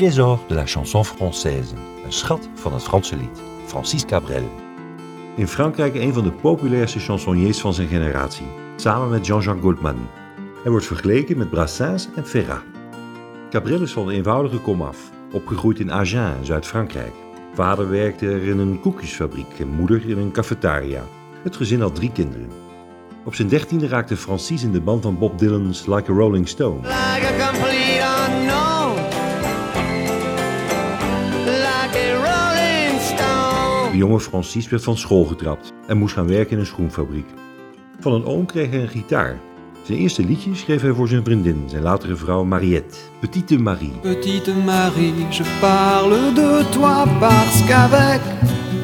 trésor de la chanson française, een schat van het Franse lied, Francis Cabrel. In Frankrijk een van de populairste chansonniers van zijn generatie, samen met Jean-Jacques Goldman. Hij wordt vergeleken met Brassens en Ferrat. Cabrel is van een eenvoudige komaf, opgegroeid in Agen, Zuid-Frankrijk. Vader werkte er in een koekjesfabriek en moeder in een cafetaria. Het gezin had drie kinderen. Op zijn dertiende raakte Francis in de band van Bob Dylan's Like a Rolling Stone. Like a jonge Francis werd van school getrapt en moest gaan werken in een schoenfabriek. Van een oom kreeg hij een gitaar. Zijn eerste liedje schreef hij voor zijn vriendin, zijn latere vrouw Mariette, Petite Marie. Petite Marie, je parle de toi parce qu'avec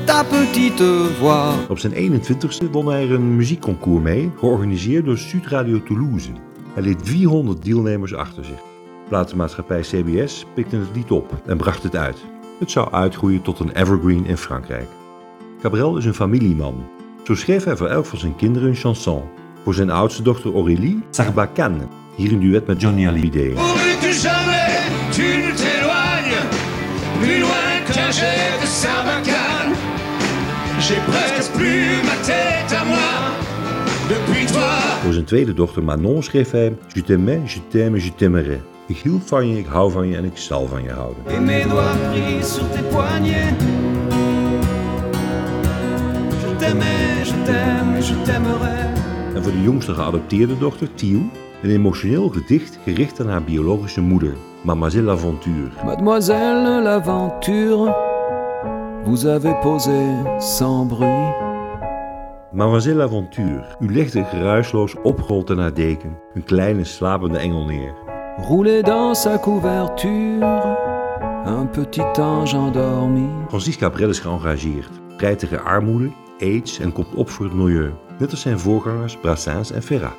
ta petite voix. Op zijn 21ste won hij er een muziekconcours mee, georganiseerd door Sud Radio Toulouse. Hij liet 400 deelnemers achter zich. Platenmaatschappij CBS pikte het lied op en bracht het uit. Het zou uitgroeien tot een evergreen in Frankrijk. Cabrel is een familieman. Zo schreef hij voor elk van zijn kinderen een chanson. Voor zijn oudste dochter Aurélie, Sarbacane, hier een duet met Johnny Hallyday. Voor zijn tweede dochter Manon schreef hij Je t'aimais, je t'aime, je t'aimerai. Ik hield van je, ik hou van je en ik zal van je houden. T'aimais, je t'aime, je t'aimerai. En voor de jongste geadopteerde dochter, Thiel, een emotioneel gedicht gericht aan haar biologische moeder, Mademoiselle Laventure. Mademoiselle l'aventure, vous avez posé sans bruit. Mademoiselle Laventure, u legde geruisloos opgerold in haar deken, een kleine slapende engel neer. Roulé dans sa couverture, un petit ange endormi. Francis Cabrel is geëngageerd, tegen armoede, aids en komt op voor het milieu, net als zijn voorgangers Brassens en Ferrat.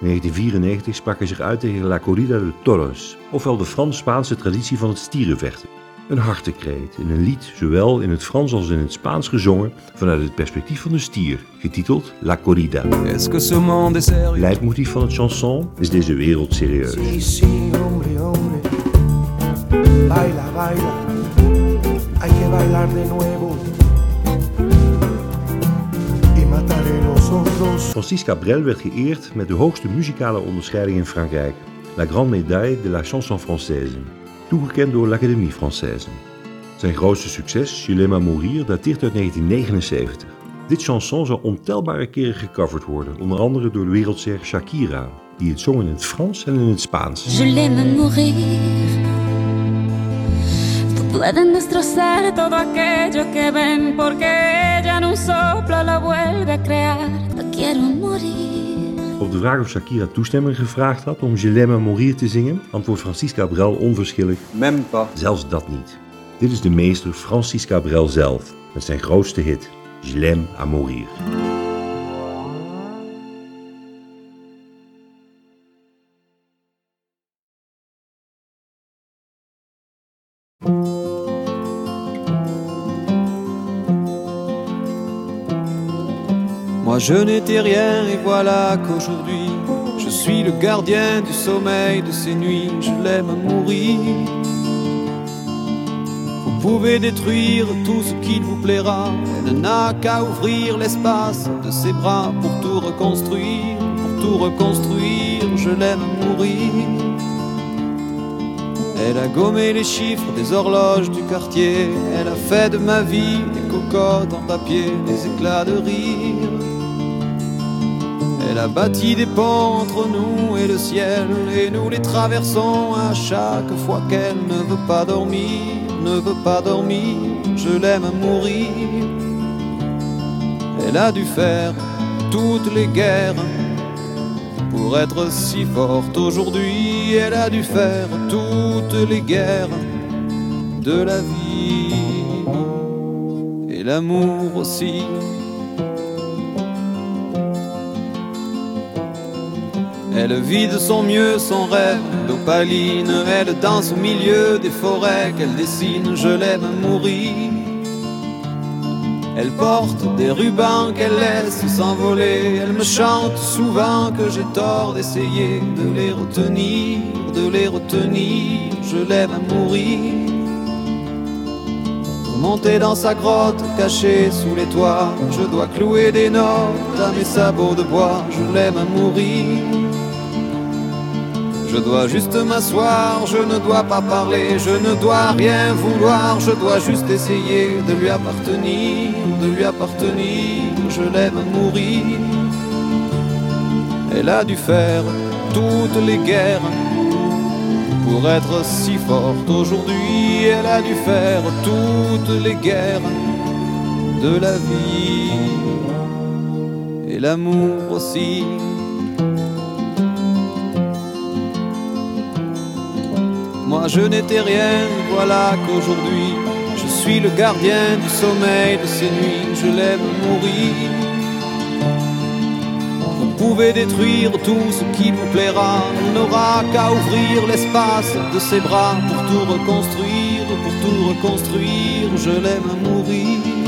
In 1994 sprak hij zich uit tegen La Corrida de Toros, ofwel de Frans-Spaanse traditie van het stierenvechten. Een hartekreet in een lied, zowel in het Frans als in het Spaans gezongen vanuit het perspectief van de stier, getiteld La Corrida. Leidmotief van het chanson is deze wereld serieus. Sí, sí, hombre, hombre. Baila, baila. Hay que bailar de nuevo. Mataré los otros. Francis Cabrel werd geëerd met de hoogste muzikale onderscheiding in Frankrijk, La Grande Médaille de la Chanson Française, toegekend door l'Académie Française. Zijn grootste succes, Je l'aime à mourir, dateert uit 1979. Dit chanson zal ontelbare keren gecoverd worden, onder andere door de wereldster Shakira, die het zong in het Frans en in het Spaans. Je l'aime mourir. Destrozar todo aquello que ven, porque ella lo vuelve a crear. Te quiero morir. Op de vraag of Shakira toestemming gevraagd had om Je l'aime à mourir te zingen, antwoordt Francis Cabrel onverschillig, Même pas. zelfs dat niet. Dit is de meester Francis Cabrel zelf, met zijn grootste hit, Je l'aime à mourir. Moi je n'étais rien et voilà qu'aujourd'hui je suis le gardien du sommeil de ces nuits, je l'aime mourir. Vous pouvez détruire tout ce qu'il vous plaira, elle n'a qu'à ouvrir l'espace de ses bras pour tout reconstruire, pour tout reconstruire, je l'aime mourir. Elle a gommé les chiffres des horloges du quartier, elle a fait de ma vie des cocottes en papier, des éclats de rire. Elle a bâti des ponts entre nous et le ciel, et nous les traversons à chaque fois qu'elle ne veut pas dormir, ne veut pas dormir, je l'aime mourir. Elle a dû faire toutes les guerres pour être si forte aujourd'hui, elle a dû faire toutes les guerres de la vie et l'amour aussi. Elle vit de son mieux son rêve d'opaline, elle danse au milieu des forêts qu'elle dessine, je l'aime à mourir. Elle porte des rubans qu'elle laisse s'envoler. Elle me chante souvent que j'ai tort d'essayer de les retenir, de les retenir. Je l'aime à mourir. Monter dans sa grotte cachée sous les toits, je dois clouer des notes à mes sabots de bois. Je l'aime à mourir. Je dois juste m'asseoir, je ne dois pas parler, je ne dois rien vouloir, je dois juste essayer de lui appartenir, de lui appartenir, je l'aime à mourir. Elle a dû faire toutes les guerres pour être si forte aujourd'hui, elle a dû faire toutes les guerres de la vie et l'amour aussi. Moi je n'étais rien, voilà qu'aujourd'hui je suis le gardien du sommeil de ces nuits, je l'aime mourir. Vous pouvez détruire tout ce qui vous plaira, on n'aura qu'à ouvrir l'espace de ses bras pour tout reconstruire, pour tout reconstruire, je l'aime mourir.